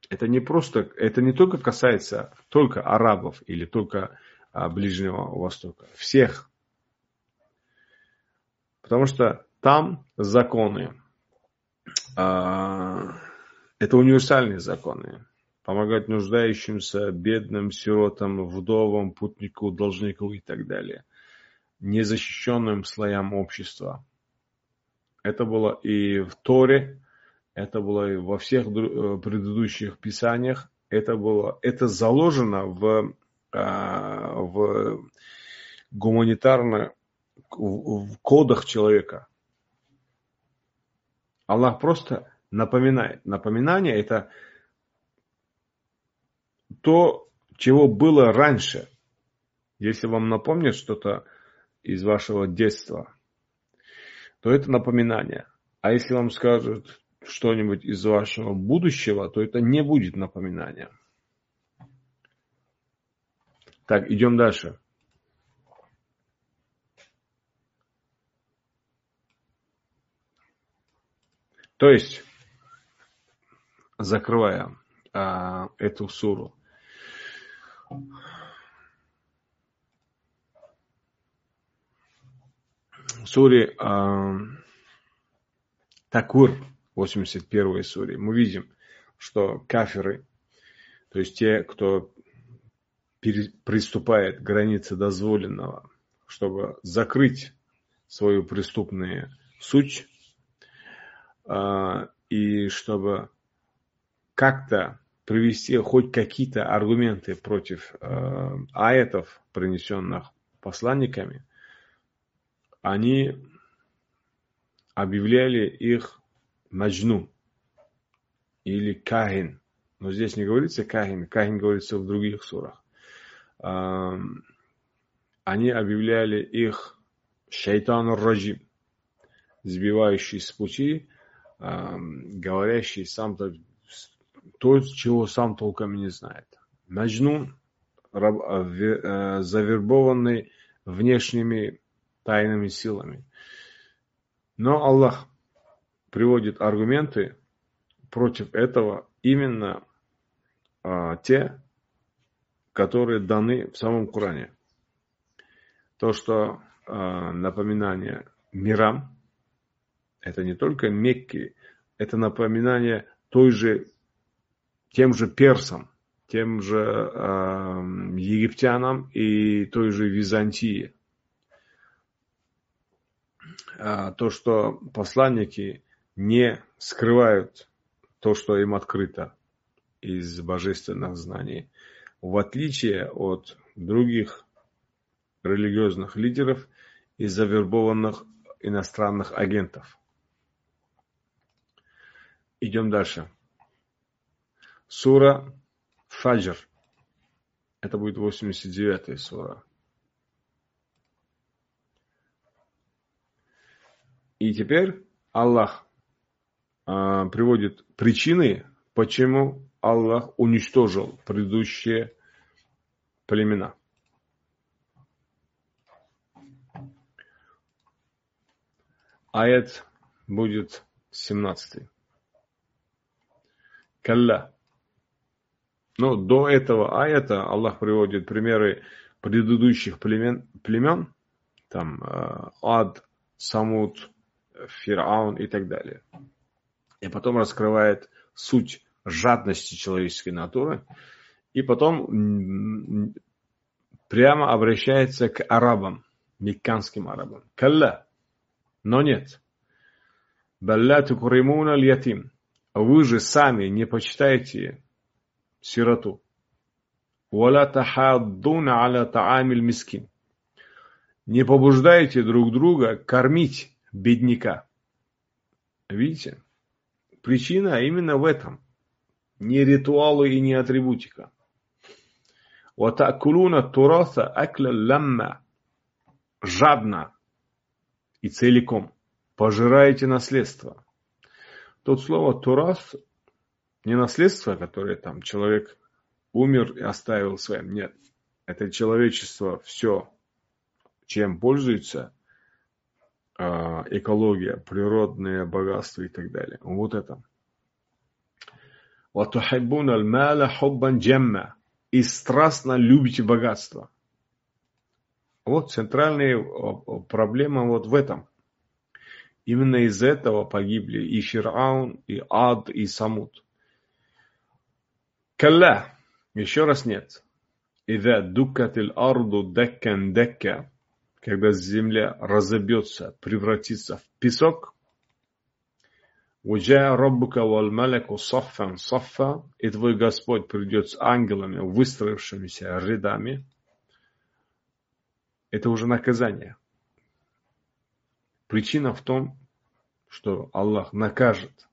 Это не просто, это не только касается только арабов или только а, Ближнего Востока. Всех. Потому что там законы, а, это универсальные законы. Помогать нуждающимся, бедным, сиротам, вдовам, путнику, должнику и так далее. Незащищенным слоям общества. Это было и в Торе, это было и во всех э, предыдущих писаниях. Это было, это заложено в, а, в гуманитарно в кодах человека. Аллах просто напоминает. Напоминание это то, чего было раньше. Если вам напомнят что-то из вашего детства, то это напоминание. А если вам скажут что-нибудь из вашего будущего, то это не будет напоминание. Так, идем дальше. То есть, закрывая а, эту суру, суре э, Такур, 81 суре, мы видим, что каферы, то есть те, кто приступает к границе дозволенного, чтобы закрыть свою преступную суть, э, и чтобы как-то привести хоть какие-то аргументы против э, аэтов, принесенных посланниками, они объявляли их маджну или кахин. Но здесь не говорится кахин, кахин говорится в других сурах. Они объявляли их шайтан раджим, сбивающий с пути, говорящий сам то, чего сам толком не знает. Маджнун, э, завербованный внешними тайными силами. Но Аллах приводит аргументы против этого именно а, те, которые даны в самом Коране. То, что а, напоминание мирам, это не только Мекки, это напоминание той же, тем же персам, тем же э, египтянам и той же Византии. А, то, что посланники не скрывают то, что им открыто из божественных знаний, в отличие от других религиозных лидеров и завербованных иностранных агентов. Идем дальше. Сура Фаджр. Это будет 89-я сура. И теперь Аллах а, приводит причины, почему Аллах уничтожил предыдущие племена. Аят будет 17. Калла. Но до этого аята Аллах приводит примеры предыдущих племен, племен там а, Ад, Самуд, Фираун и так далее. И потом раскрывает суть жадности человеческой натуры. И потом прямо обращается к арабам, мекканским арабам. Калла. Но нет. Балла тукримуна ятим. Вы же сами не почитаете сироту. Валя тахаддуна аля таамиль мискин. Не побуждайте друг друга кормить бедняка. Видите? Причина именно в этом. Не ритуалы и не атрибутика. Ватакулуна тураса акля ламма. Жадно и целиком пожираете наследство. Тут слово турас не наследство, которое там человек умер и оставил своим. Нет. Это человечество все, чем пользуется, экология, природные богатства и так далее. Вот это. وَتُحِبُّونَ الْمَالَ حُبًّا جَمَّا И страстно любите богатство. Вот центральная проблема вот в этом. Именно из этого погибли и Фираун, и Ад, и Самут. Калля. Еще раз нет. Ида дукатил арду даккан дакка. когда земля разобьется, превратится в песок. Уджа раббука вал маляку саффан саффа. И твой Господь придет с ангелами, выстроившимися рядами. Это уже наказание. Причина в том, что Аллах накажет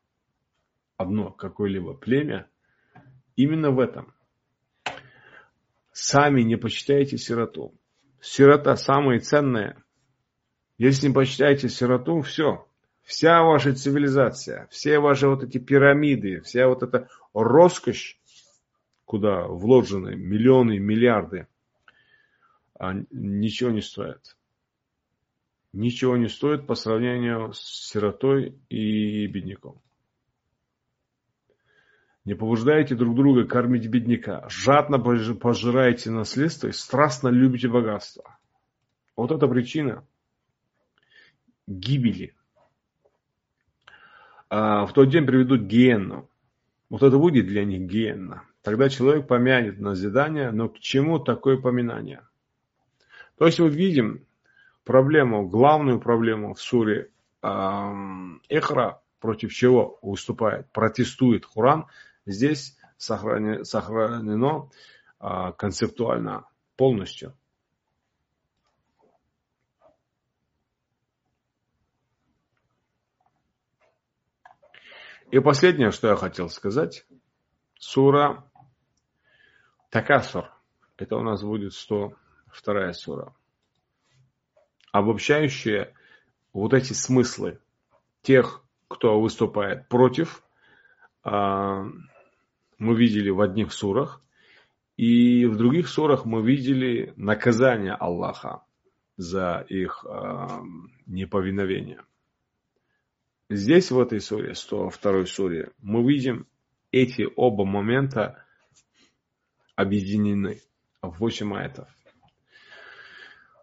одно какое-либо племя именно в этом. Сами не почитайте сироту. Сирота самая ценная. Если не почитаете сироту, все. Вся ваша цивилизация, все ваши вот эти пирамиды, вся вот эта роскошь, куда вложены миллионы, миллиарды, а ничего не стоит ничего не стоит по сравнению с сиротой и бедняком. Не побуждайте друг друга кормить бедняка. Жадно пожираете наследство и страстно любите богатство. Вот это причина гибели. А в тот день приведут гиенну. Вот это будет для них гиенна. Тогда человек помянет назидание, но к чему такое поминание? То есть мы видим, проблему, главную проблему в суре Эхра, против чего выступает, протестует Хуран, здесь сохранено, сохранено э, концептуально полностью. И последнее, что я хотел сказать, сура Такасур. Это у нас будет 102 сура обобщающие вот эти смыслы тех, кто выступает против, а, мы видели в одних сурах, и в других сурах мы видели наказание Аллаха за их а, неповиновение. Здесь, в этой суре, 102 суре, мы видим эти оба момента объединены в 8 аятов.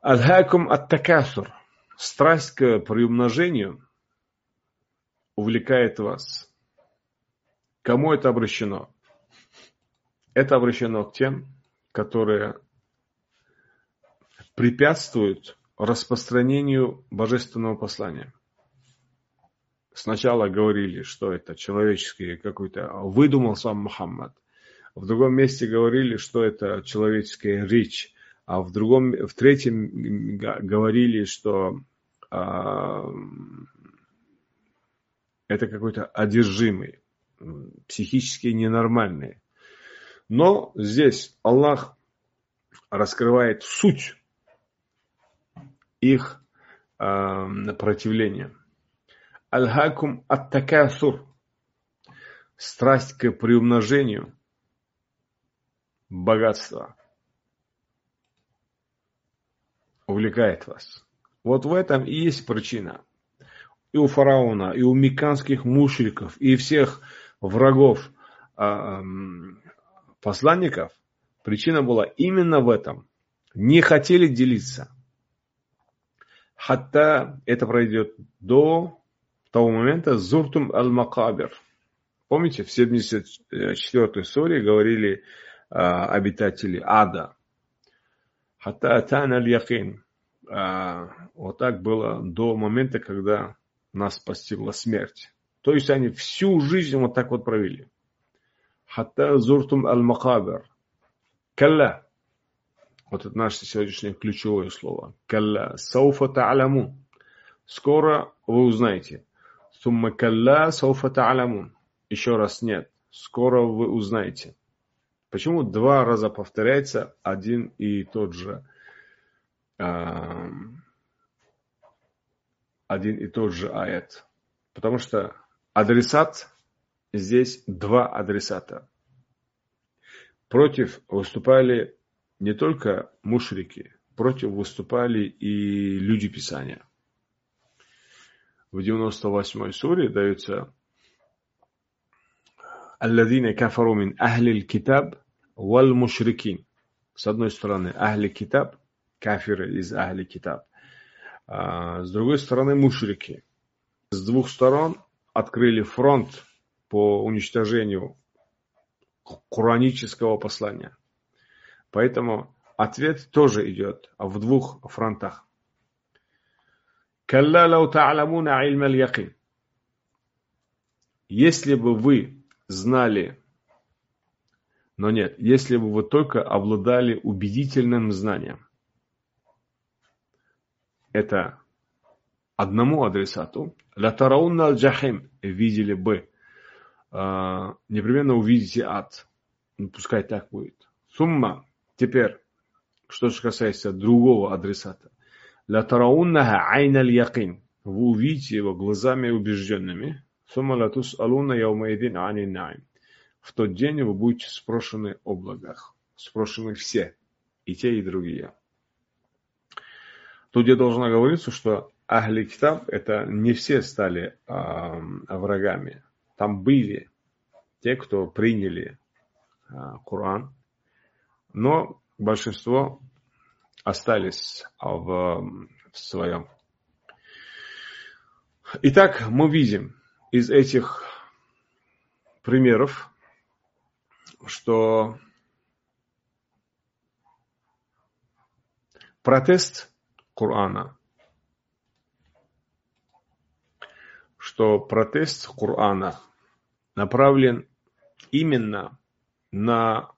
Адхакум ат-такасур. Страсть к приумножению увлекает вас. Кому это обращено? Это обращено к тем, которые препятствуют распространению божественного послания. Сначала говорили, что это человеческий какой-то, выдумал сам Мухаммад. В другом месте говорили, что это человеческая речь а в другом, в третьем говорили, что а, это какой-то одержимый, психически ненормальный. Но здесь Аллах раскрывает суть их э, противления. Аль-хакум ат-такасур. Страсть к приумножению богатства увлекает вас. Вот в этом и есть причина. И у фараона, и у меканских мушриков, и всех врагов э, посланников причина была именно в этом. Не хотели делиться. Хотя это пройдет до того момента «Зуртум аль-Макабир». Помните, в 74-й суре говорили а, обитатели ада. «Хата атан аль-Якин». А, вот так было до момента, когда нас постигла смерть. То есть они всю жизнь вот так вот провели. Хатта зуртум аль-макабир. Калла. Вот это наше сегодняшнее ключевое слово. Калла. Сауфа та'аламун. Скоро вы узнаете. Сумма калла сауфа та'аламун. Еще раз нет. Скоро вы узнаете. Почему два раза повторяется один и тот же один и тот же аят? Потому что адресат, здесь два адресата. Против выступали не только мушрики, против выступали и люди Писания. В 98-й суре дается «Алладина кафару мин ахли китаб вал мушрикин». С одной стороны, ахли китаб, кафиры из ахли китаб. А с другой стороны, мушрики. С двух сторон открыли фронт по уничтожению куранического послания. Поэтому ответ тоже идет в двух фронтах. Если бы вы знали, но нет, если бы вы только обладали убедительным знанием, это одному адресату, латараунна аль-джахим, видели бы, непременно увидите ад. Ну, пускай так будет. Сумма. Теперь, что же касается другого адресата. Латарауннаха айн аль-якин. Вы увидите его глазами убежденными. Сумма латус алуна яумаидин ани наим. В тот день вы будете спрошены о благах. Спрошены все. И те, и другие. Тут я должна говориться, что Ахли Китаб, это не все стали э, врагами. Там были те, кто приняли э, Коран, но большинство остались в, в своем. Итак, мы видим из этих примеров, что протест Корана, что протест Корана направлен именно на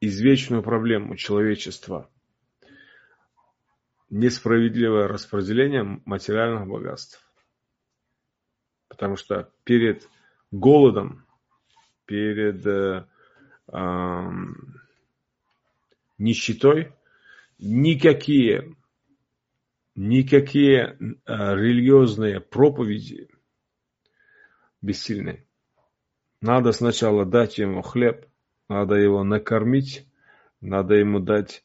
извечную проблему человечества – несправедливое распределение материальных богатств. Потому что перед голодом, перед э, э, нищетой никакие никакие а, религиозные проповеди бессильны. Надо сначала дать ему хлеб, надо его накормить, надо ему дать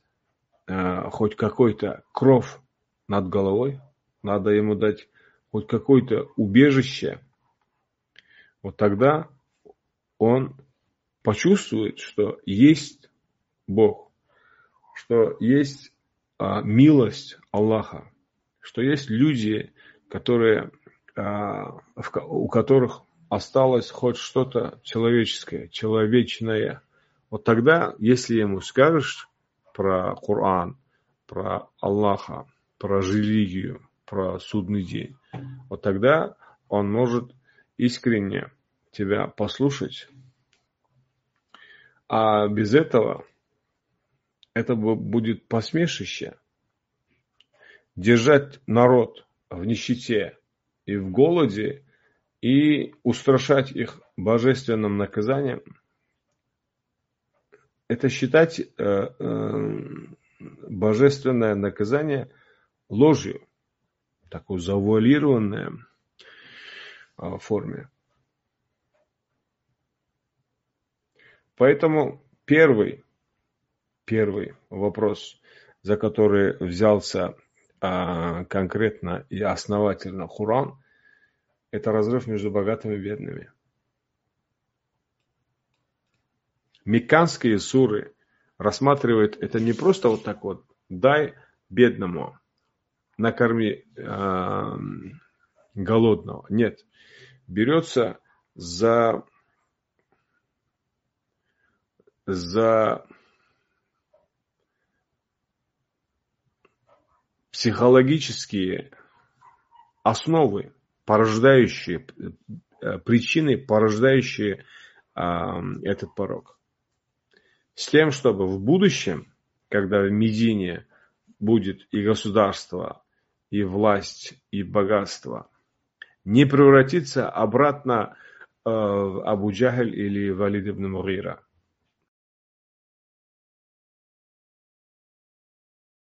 э, хоть какой-то кров над головой, надо ему дать хоть какое-то убежище. Вот тогда он почувствует, что есть Бог, что есть э, милость Аллаха что есть люди, которые, а, у которых осталось хоть что-то человеческое, человечное. Вот тогда, если ему скажешь про Коран, про Аллаха, про религию, про судный день, вот тогда он может искренне тебя послушать. А без этого это будет посмешище держать народ в нищете и в голоде и устрашать их божественным наказанием, это считать э, э, божественное наказание ложью, такой завуалированной э, форме. Поэтому первый, первый вопрос, за который взялся конкретно и основательно Хуран, это разрыв между богатыми и бедными. Мекканские суры рассматривают это не просто вот так вот, дай бедному, накорми э, голодного. Нет. Берется за, за психологические основы, порождающие, э, причины, порождающие э, этот порог. С тем, чтобы в будущем, когда в Медине будет и государство, и власть, и богатство, не превратиться обратно э, в Абу Джахаль или Валид ибн Мугира –